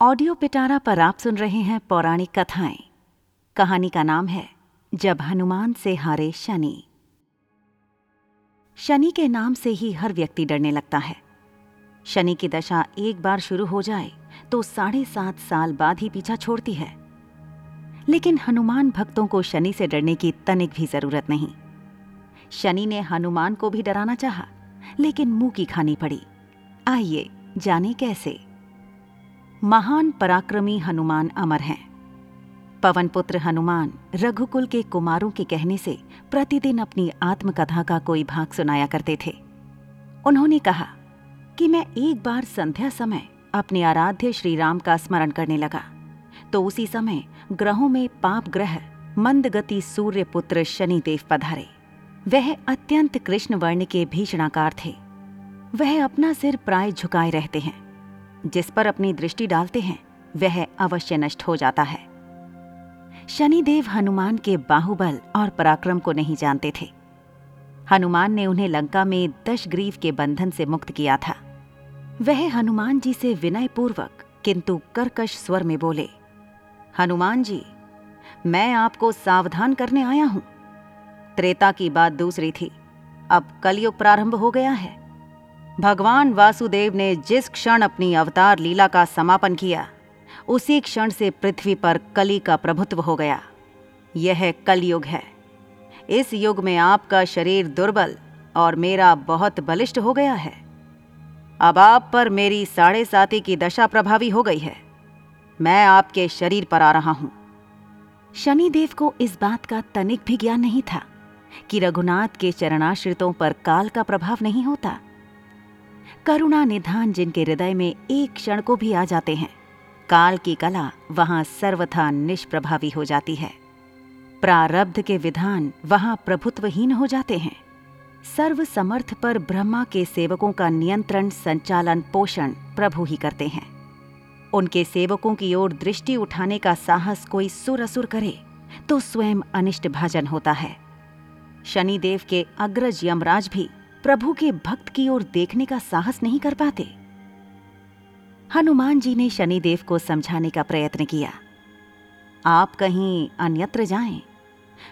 Audio पिटारा पर आप सुन रहे हैं पौराणिक कथाएँ। कहानी का नाम है जब हनुमान से हारे शनि। शनि के नाम से ही हर व्यक्ति डरने लगता है। शनि की दशा एक बार शुरू हो जाए तो साढ़े सात साल बाद ही पीछा छोड़ती है। लेकिन हनुमान भक्तों को शनि से डरने की तनिक भी ज़रूरत नहीं। शनि ने हनुमान को भी डराना चाहा, लेकिन मुँह की खानी पड़ी। आइए जाने कैसे? महान पराक्रमी हनुमान अमर हैं। पवन पुत्र हनुमान रघुकुल के कुमारों के कहने से प्रतिदिन अपनी आत्मकथा का कोई भाग सुनाया करते थे। उन्होंने कहा कि मैं एक बार संध्या समय अपने आराध्य श्री राम का स्मरण करने लगा तो उसी समय ग्रहों में पाप ग्रह मंदगति सूर्य पुत्र शनिदेव पधारे। वह अत्यंत कृष्ण वर्ण के भीषणाकार थे। वह अपना सिर प्राय झुकाए रहते हैं। जिस पर अपनी दृष्टि डालते हैं, वह अवश्य नष्ट हो जाता है। शनिदेव हनुमान के बाहुबल और पराक्रम को नहीं जानते थे। हनुमान ने उन्हें लंका में दशग्रीव के बंधन से मुक्त किया था। वह हनुमान जी से विनयपूर्वक, किंतु कर्कश स्वर में बोले, हनुमान जी, मैं आपको सावधान करने आया हूँ। त्रेता की बात दूसरी थी। अब कलयुग प्रारंभ हो गया है। भगवान वासुदेव ने जिस क्षण अपनी अवतार लीला का समापन किया, उसी क्षण से पृथ्वी पर कली का प्रभुत्व हो गया। यह कलयुग है। इस युग में आपका शरीर दुर्बल और मेरा बहुत बलिष्ठ हो गया है। अब आप पर मेरी साढ़े साती की दशा प्रभावी हो गई है। मैं आपके शरीर पर आ रहा हूँ। शनिदेव को इस बात का तनिक भी ज्ञान नहीं था कि रघुनाथ के चरणाश्रितों पर काल का प्रभाव नहीं होता। करुणा निधान जिनके हृदय में एक क्षण को भी आ जाते हैं। काल की कला वहाँ सर्वथा निष्प्रभावी हो जाती है। प्रारब्ध के विधान वहाँ प्रभुत्वहीन हो जाते हैं। सर्व समर्थ पर ब्रह्मा के सेवकों का नियंत्रण, संचालन, पोषण प्रभु ही करते हैं। उनके सेवकों की ओर दृष्टि उठाने का साहस कोई सुर असुर करे तो स्वयं अनिष्ट भाजन होता है। शनिदेव के अग्रज यमराज भी प्रभु के भक्त की ओर देखने का साहस नहीं कर पाते। हनुमान जी ने शनिदेव को समझाने का प्रयत्न किया। आप कहीं अन्यत्र जाएँ।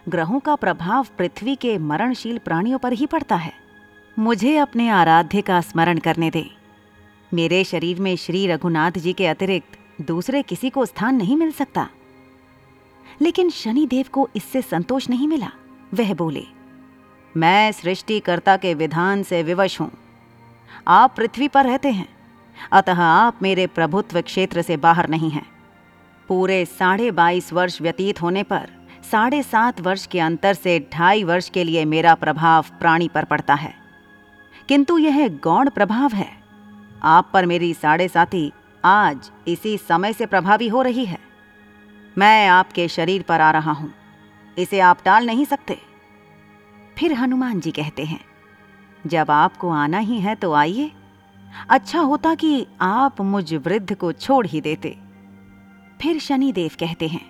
ग्रहों का प्रभाव पृथ्वी के मरणशील प्राणियों पर ही पड़ता है। मुझे अपने आराध्य का स्मरण करने दें। मेरे शरीर में श्री रघुनाथ जी के अतिरिक्त दूसरे किसी को स्थान नहीं मिल सकता। लेकिन शनिदेव को इससे संतोष नहीं मिला। वह बोले मैं सृष्टिकर्ता के विधान से विवश हूँ। आप पृथ्वी पर रहते हैं। अतः आप मेरे प्रभुत्व क्षेत्र से बाहर नहीं हैं। पूरे साढ़े बाईस वर्ष व्यतीत होने पर, साढ़े सात वर्ष के अंतर से ढाई वर्ष के लिए मेरा प्रभाव प्राणी पर पड़ता है। किंतु यह गौण प्रभाव है। आप पर मेरी साढ़े साथी आज इसी समय से प्रभावी हो रही है। मैं आपके शरीर पर आ रहा हूँ। इसे आप टाल नहीं सकते। फिर हनुमान जी कहते हैं, जब आपको आना ही है तो आइए। अच्छा होता कि आप मुझ वृद्ध को छोड़ ही देते। फिर शनिदेव कहते हैं,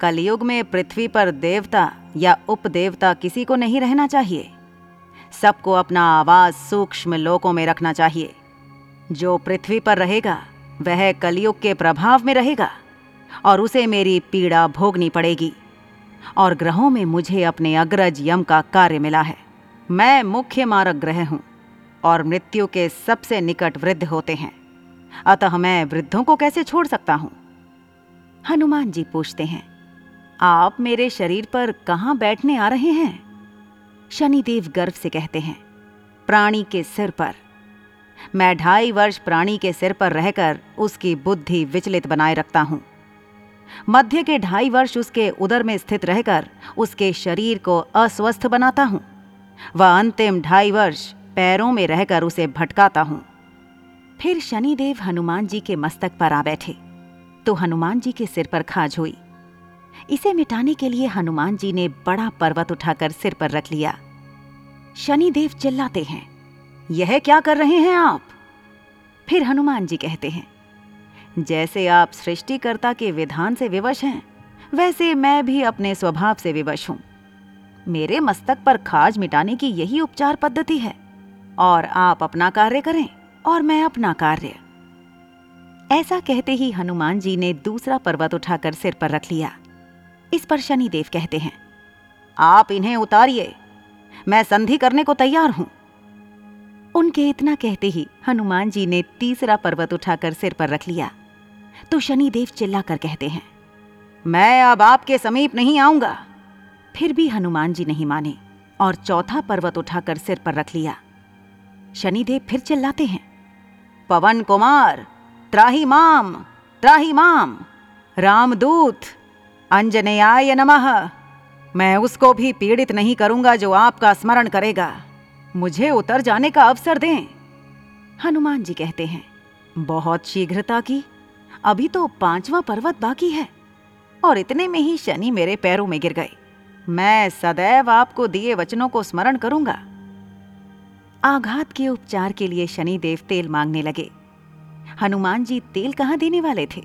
कलयुग में पृथ्वी पर देवता या उपदेवता किसी को नहीं रहना चाहिए। सबको अपना आवाज़ सूक्ष्म लोकों में रखना चाहिए। जो पृथ्वी पर रहेगा, वह कलयुग के प्रभाव में रहेगा और उसे मेरी पीड़ा भोगनी पड़ेगी। और ग्रहों में मुझे अपने अग्रज यम का कार्य मिला है। मैं मुख्य मारक ग्रह हूँ और मृत्यु के सबसे निकट वृद्ध होते हैं। अतः मैं वृद्धों को कैसे छोड़ सकता हूँ? हनुमान जी पूछते हैं, आप मेरे शरीर पर कहाँ बैठने आ रहे हैं? शनिदेव गर्व से कहते हैं, प्राणी के सिर पर। मैं ढाई वर्ष प्राणी के सिर पर रहकर उसकी बुद्धि विचलित बनाए रखता हूँ। मध्य के ढाई वर्ष उसके उदर में स्थित रहकर उसके शरीर को अस्वस्थ बनाता हूँ। व अंतिम ढाई वर्ष पैरों में रहकर उसे भटकाता हूँ। फिर शनिदेव हनुमान जी के मस्तक पर आ बैठे। तो हनुमान जी के सिर पर खाज हुई। इसे मिटाने के लिए हनुमान जी ने बड़ा पर्वत उठाकर सिर पर रख लिया। शनिदेव चिल्लाते हैं, यह क्या कर रहे हैं आप? फिर हनुमान जी कहते हैं जैसे आप सृष्टिकर्ता के विधान से विवश हैं, वैसे मैं भी अपने स्वभाव से विवश हूँ। मेरे मस्तक पर खाज मिटाने की यही उपचार पद्धति है, और आप अपना कार्य करें, और मैं अपना कार्य। ऐसा कहते ही हनुमान जी ने दूसरा पर्वत उठाकर सिर पर रख लिया। इस पर शनिदेव कहते हैं, आप इन्हें उतारिए, मैं संधि करने को तैयार हूँ। उनके इतना कहते ही हनुमान जी ने तीसरा पर्वत उठाकर सिर पर रख लिया। तो शनिदेव चिल्लाकर कहते हैं, मैं अब आपके समीप नहीं आऊँगा। फिर भी हनुमान जी नहीं माने और चौथा पर्वत उठाकर सिर पर रख लिया। शनिदेव फिर चिल्लाते हैं, पवन कुमार, त्राही माम त्राही माम, रामदूत, अंजनेयाय नमः। मैं उसको भी पीड़ित नहीं करूँगा जो आपका स्मरण करेगा। मुझे उतर जाने का अवसर दें। हनुमान जी कहते हैं, बहुत शीघ्रता की अभी तो पांचवा पर्वत बाकी है। और इतने में ही शनि मेरे पैरों में गिर गए मैं सदैव आपको दिए वचनों को स्मरण करूँगा। आघात के उपचार के लिए शनिदेव तेल मांगने लगे। हनुमान जी तेल कहाँ देने वाले थे?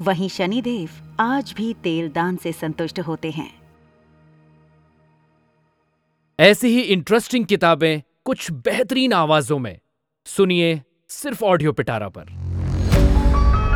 वहीं शनिदेव आज भी तेल दान से संतुष्ट होते हैं। ऐसी ही इंटरेस्टिंग किताबें कुछ बेहतरीन आवाजों में। सुनिए सिर्फ़ ऑडियो पिटारा पर।